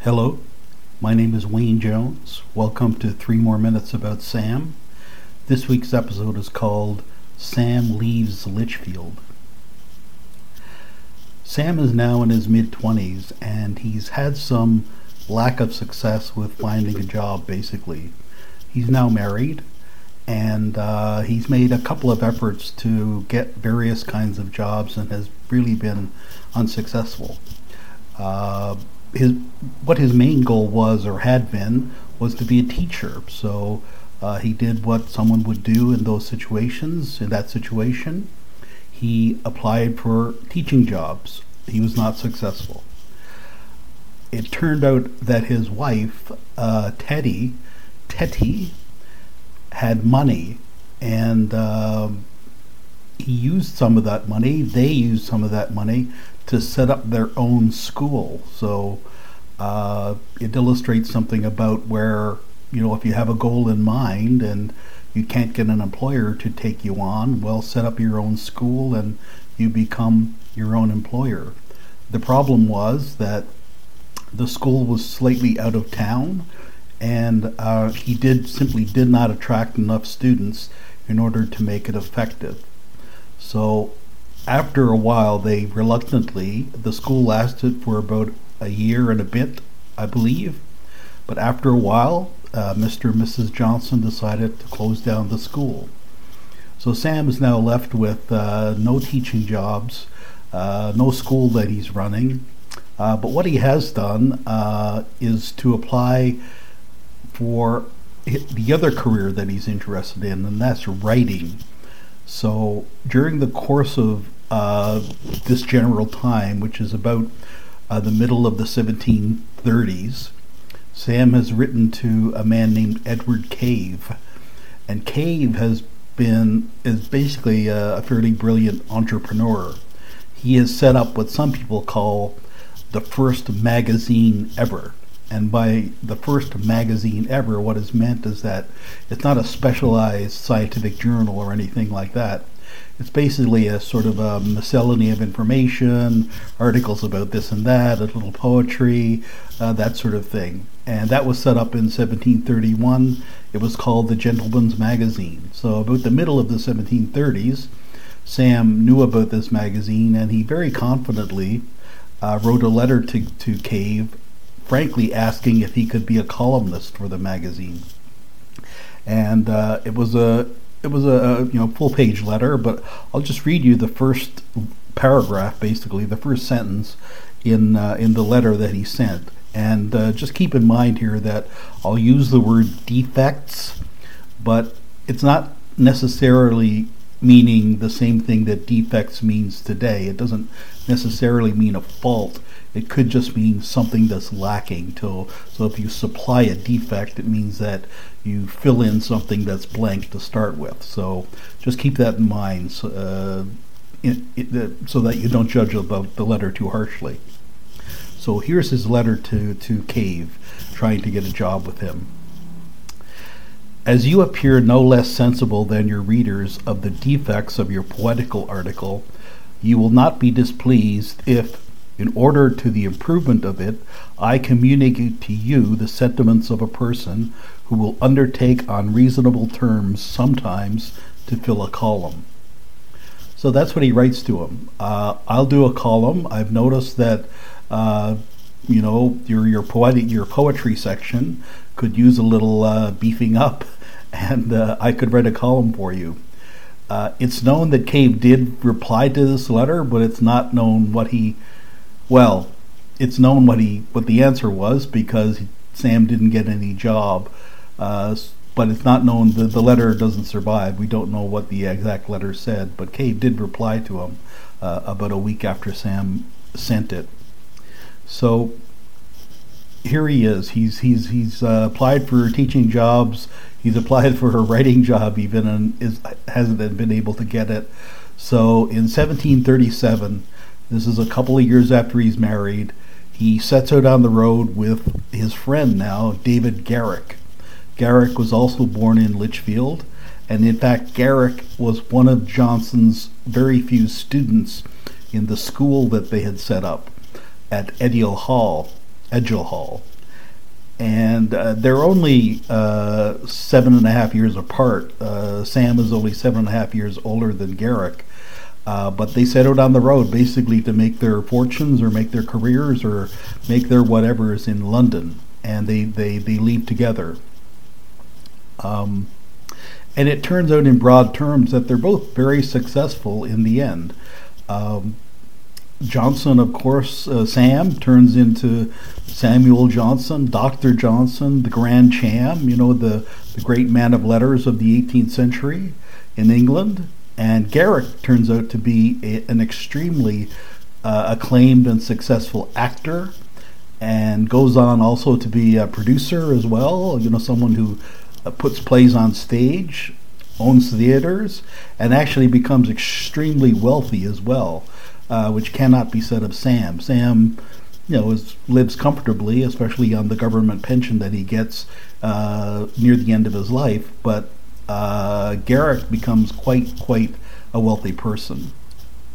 Hello, my name is Wayne Jones. Welcome to Three More Minutes About Sam. This week's episode is called Sam Leaves Lichfield. Sam is now in his mid 20s and he's had some lack of success with finding a job basically. He's now married and uh, he's made a couple of efforts to get various kinds of jobs and has really been unsuccessful. Uh, his what his main goal was or had been was to be a teacher. So uh, he did what someone would do in those situations. In that situation, he applied for teaching jobs. He was not successful. It turned out that his wife, uh, Teddy, Tetty, had money, and uh, he used some of that money. They used some of that money to set up their own school. So uh, it illustrates something about where, you know, if you have a goal in mind and you can't get an employer to take you on, well, set up your own school and you become your own employer. The problem was that the school was slightly out of town and uh, he did simply did not attract enough students in order to make it effective. So after a while, they reluctantly, the school lasted for about a year and a bit, I believe. But after a while, uh, Mr. and Mrs. Johnson decided to close down the school. So Sam is now left with uh, no teaching jobs, uh, no school that he's running. Uh, but what he has done uh, is to apply for the other career that he's interested in, and that's writing. So during the course of uh, this general time, which is about uh, the middle of the 1730s, Sam has written to a man named Edward Cave. And Cave has been, is basically a, a fairly brilliant entrepreneur. He has set up what some people call the first magazine ever. And by the first magazine ever, what is meant is that it's not a specialized scientific journal or anything like that. It's basically a sort of a miscellany of information, articles about this and that, a little poetry, uh, that sort of thing. And that was set up in 1731. It was called the Gentleman's Magazine. So, about the middle of the 1730s, Sam knew about this magazine and he very confidently uh, wrote a letter to, to Cave, frankly asking if he could be a columnist for the magazine. And uh, it was a it was a you know full page letter, but I'll just read you the first paragraph, basically the first sentence in uh, in the letter that he sent. And uh, just keep in mind here that I'll use the word defects, but it's not necessarily meaning the same thing that defects means today. It doesn't necessarily mean a fault. It could just mean something that's lacking. To, so if you supply a defect, it means that you fill in something that's blank to start with. So just keep that in mind uh, in, in, so that you don't judge about the letter too harshly. So here's his letter to, to Cave, trying to get a job with him. As you appear no less sensible than your readers of the defects of your poetical article, you will not be displeased if, in order to the improvement of it, I communicate to you the sentiments of a person who will undertake on reasonable terms sometimes to fill a column. So that's what he writes to him. Uh, I'll do a column. I've noticed that, uh, you know, your your poetic your poetry section could use a little uh, beefing up, and uh, I could write a column for you. Uh, it's known that Cave did reply to this letter, but it's not known what he well, it's known what he what the answer was because Sam didn't get any job, uh, but it's not known. The the letter doesn't survive. We don't know what the exact letter said, but Cave did reply to him uh, about a week after Sam sent it. So here he is. He's he's he's uh, applied for teaching jobs. He's applied for a writing job even, and is hasn't been able to get it. So in 1737 this is a couple of years after he's married. He sets out on the road with his friend now, David Garrick. Garrick was also born in Lichfield, and in fact, Garrick was one of Johnson's very few students in the school that they had set up at Edial Hall, Edgell Hall. And uh, they're only uh, seven and a half years apart. Uh, Sam is only seven and a half years older than Garrick. Uh, but they set out on the road basically to make their fortunes or make their careers or make their whatevers in London. And they, they, they leave together. Um, and it turns out in broad terms that they're both very successful in the end. Um, Johnson, of course, uh, Sam turns into Samuel Johnson, Dr. Johnson, the Grand Cham, you know, the, the great man of letters of the 18th century in England. And Garrick turns out to be a, an extremely uh, acclaimed and successful actor and goes on also to be a producer as well, you know, someone who uh, puts plays on stage, owns theaters, and actually becomes extremely wealthy as well, uh, which cannot be said of Sam. Sam, you know, is, lives comfortably, especially on the government pension that he gets uh, near the end of his life, but uh, Garrick becomes quite, quite a wealthy person.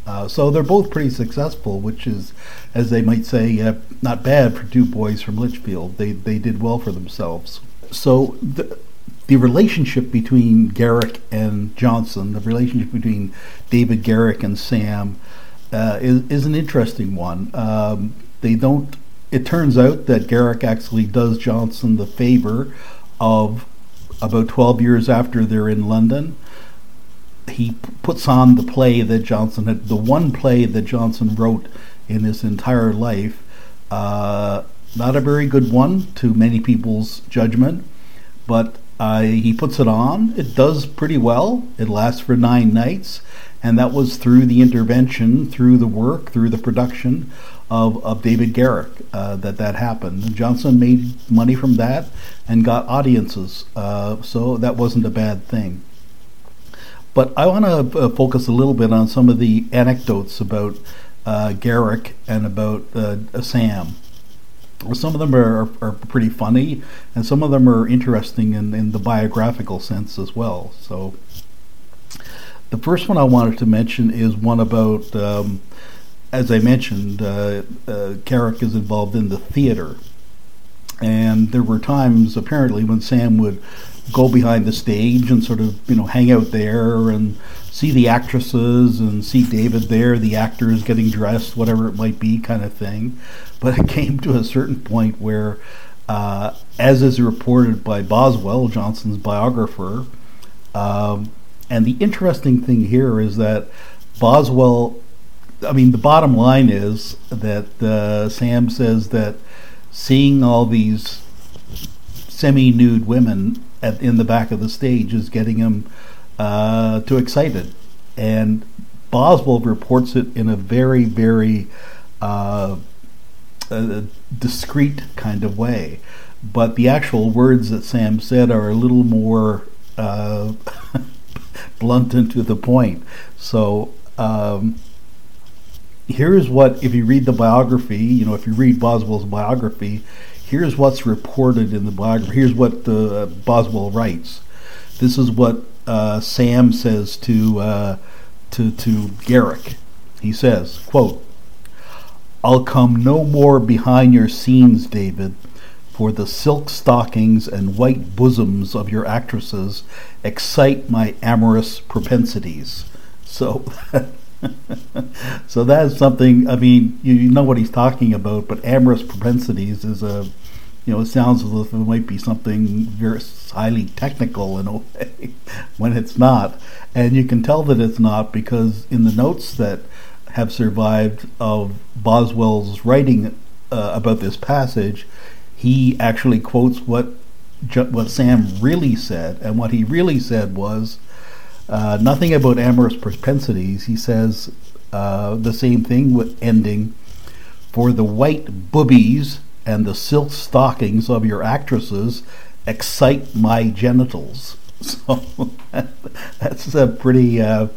Uh, so they're both pretty successful, which is, as they might say, uh, not bad for two boys from Lichfield. They they did well for themselves. So the, the relationship between Garrick and Johnson, the relationship between David Garrick and Sam, uh, is, is an interesting one. Um, they don't. It turns out that Garrick actually does Johnson the favor of about 12 years after they're in London. He p- puts on the play that Johnson had, the one play that Johnson wrote in his entire life. Uh, not a very good one to many people's judgment, but uh, he puts it on. It does pretty well. It lasts for nine nights, and that was through the intervention, through the work, through the production of, of David Garrick uh, that that happened. Johnson made money from that and got audiences, uh, so that wasn't a bad thing. But I want to uh, focus a little bit on some of the anecdotes about uh, Garrick and about uh, Sam some of them are, are pretty funny, and some of them are interesting in, in the biographical sense as well. So, the first one I wanted to mention is one about, um, as I mentioned, uh, uh, Garrick is involved in the theater. And there were times, apparently, when Sam would go behind the stage and sort of, you know, hang out there and see the actresses and see David there, the actors getting dressed, whatever it might be, kind of thing. But it came to a certain point where, uh, as is reported by Boswell, Johnson's biographer, um, and the interesting thing here is that Boswell, I mean, the bottom line is that uh, Sam says that seeing all these semi nude women at, in the back of the stage is getting him uh, too excited. And Boswell reports it in a very, very uh, discreet kind of way. But the actual words that Sam said are a little more uh, blunt and to the point. So um, here's what, if you read the biography, you know, if you read Boswell's biography, here's what's reported in the biography. Here's what the Boswell writes. This is what uh, Sam says to uh, to to Garrick. He says, "quote I'll come no more behind your scenes, David." For the silk stockings and white bosoms of your actresses excite my amorous propensities. So, so that is something. I mean, you, you know what he's talking about, but amorous propensities is a you know, it sounds as if it might be something very highly technical in a way when it's not. And you can tell that it's not because in the notes that have survived of Boswell's writing uh, about this passage, he actually quotes what what Sam really said, and what he really said was uh, nothing about amorous propensities. He says uh, the same thing with ending for the white boobies and the silk stockings of your actresses excite my genitals. So that's a pretty, uh,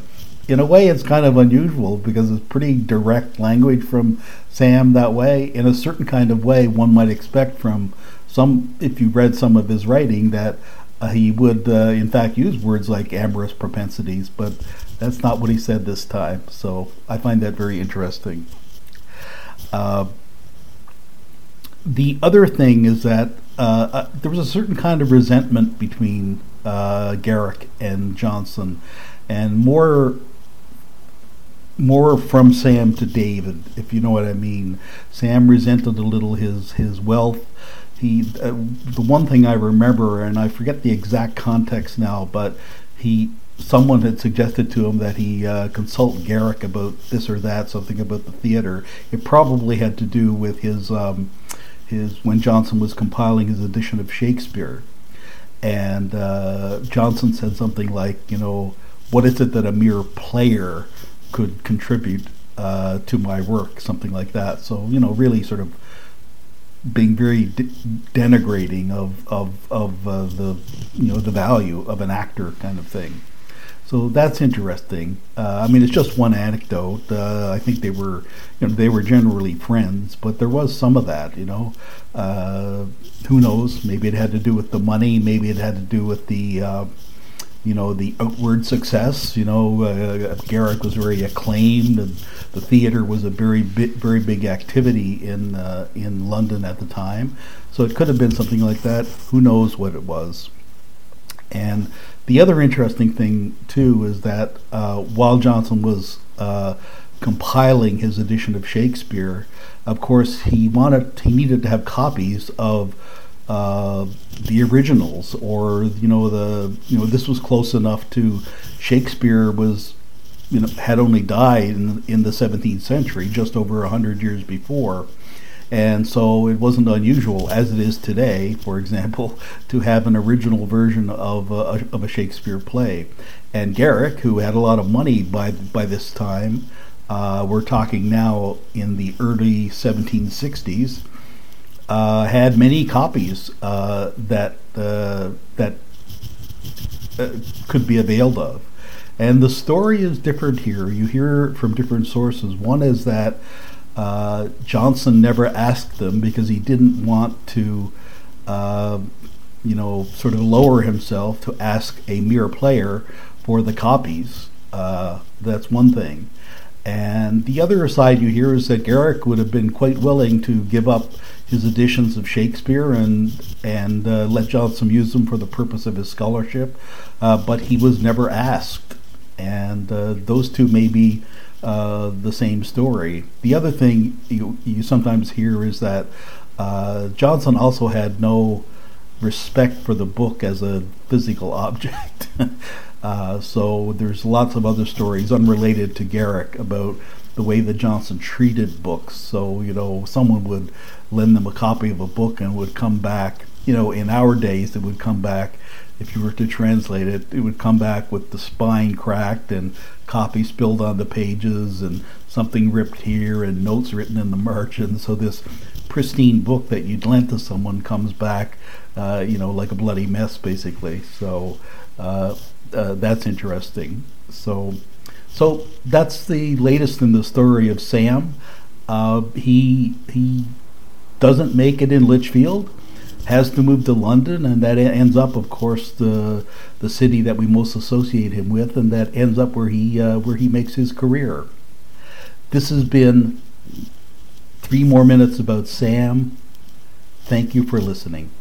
in a way, it's kind of unusual because it's pretty direct language from Sam that way. In a certain kind of way, one might expect from some, if you read some of his writing, that uh, he would uh, in fact use words like amorous propensities, but that's not what he said this time. So I find that very interesting. Uh, the other thing is that uh, uh, there was a certain kind of resentment between uh, Garrick and Johnson, and more more from Sam to David, if you know what I mean. Sam resented a little his his wealth. He uh, the one thing I remember, and I forget the exact context now, but he someone had suggested to him that he uh, consult Garrick about this or that, something about the theater. It probably had to do with his um, his when Johnson was compiling his edition of Shakespeare, and uh, Johnson said something like, you know, what is it that a mere player could contribute uh, to my work, something like that. So you know, really sort of being very de- denigrating of of of uh, the you know the value of an actor kind of thing. So that's interesting. Uh, I mean, it's just one anecdote. Uh, I think they were, you know, they were generally friends, but there was some of that. You know, uh, who knows? Maybe it had to do with the money. Maybe it had to do with the, uh, you know, the outward success. You know, uh, Garrick was very acclaimed, and the theater was a very very big activity in uh, in London at the time. So it could have been something like that. Who knows what it was? And the other interesting thing, too, is that uh, while Johnson was uh, compiling his edition of Shakespeare, of course, he wanted he needed to have copies of uh, the originals, or you know the you know this was close enough to Shakespeare was you know had only died in in the 17th century, just over a hundred years before. And so it wasn't unusual, as it is today, for example, to have an original version of a, of a Shakespeare play. And Garrick, who had a lot of money by, by this time, uh, we're talking now in the early 1760s, uh, had many copies uh, that, uh, that uh, could be availed of. And the story is different here. You hear from different sources. One is that uh, Johnson never asked them because he didn't want to, you know, sort of lower himself to ask a mere player for the copies. That's one thing. And the other side you hear is that Garrick would have been quite willing to give up his editions of Shakespeare and and uh, let Johnson use them for the purpose of his scholarship, uh, but he was never asked. And uh, those two may be uh, the same story. The other thing you, you sometimes hear is that uh, Johnson also had no respect for the book as a physical object. uh, so there's lots of other stories unrelated to Garrick about the way that Johnson treated books. So, you know, someone would lend them a copy of a book and would come back, you know, in our days, it would come back if you were to translate it, it would come back with the spine cracked and copy spilled on the pages and something ripped here and notes written in the margin. So this pristine book that you'd lent to someone comes back, uh, you know, like a bloody mess, basically. So uh, uh, that's interesting. So, so that's the latest in the story of Sam. Uh, he he doesn't make it in Lichfield has to move to London, and that ends up, of course, the the city that we most associate him with, and that ends up where he uh, where he makes his career. This has been three more minutes about Sam. Thank you for listening.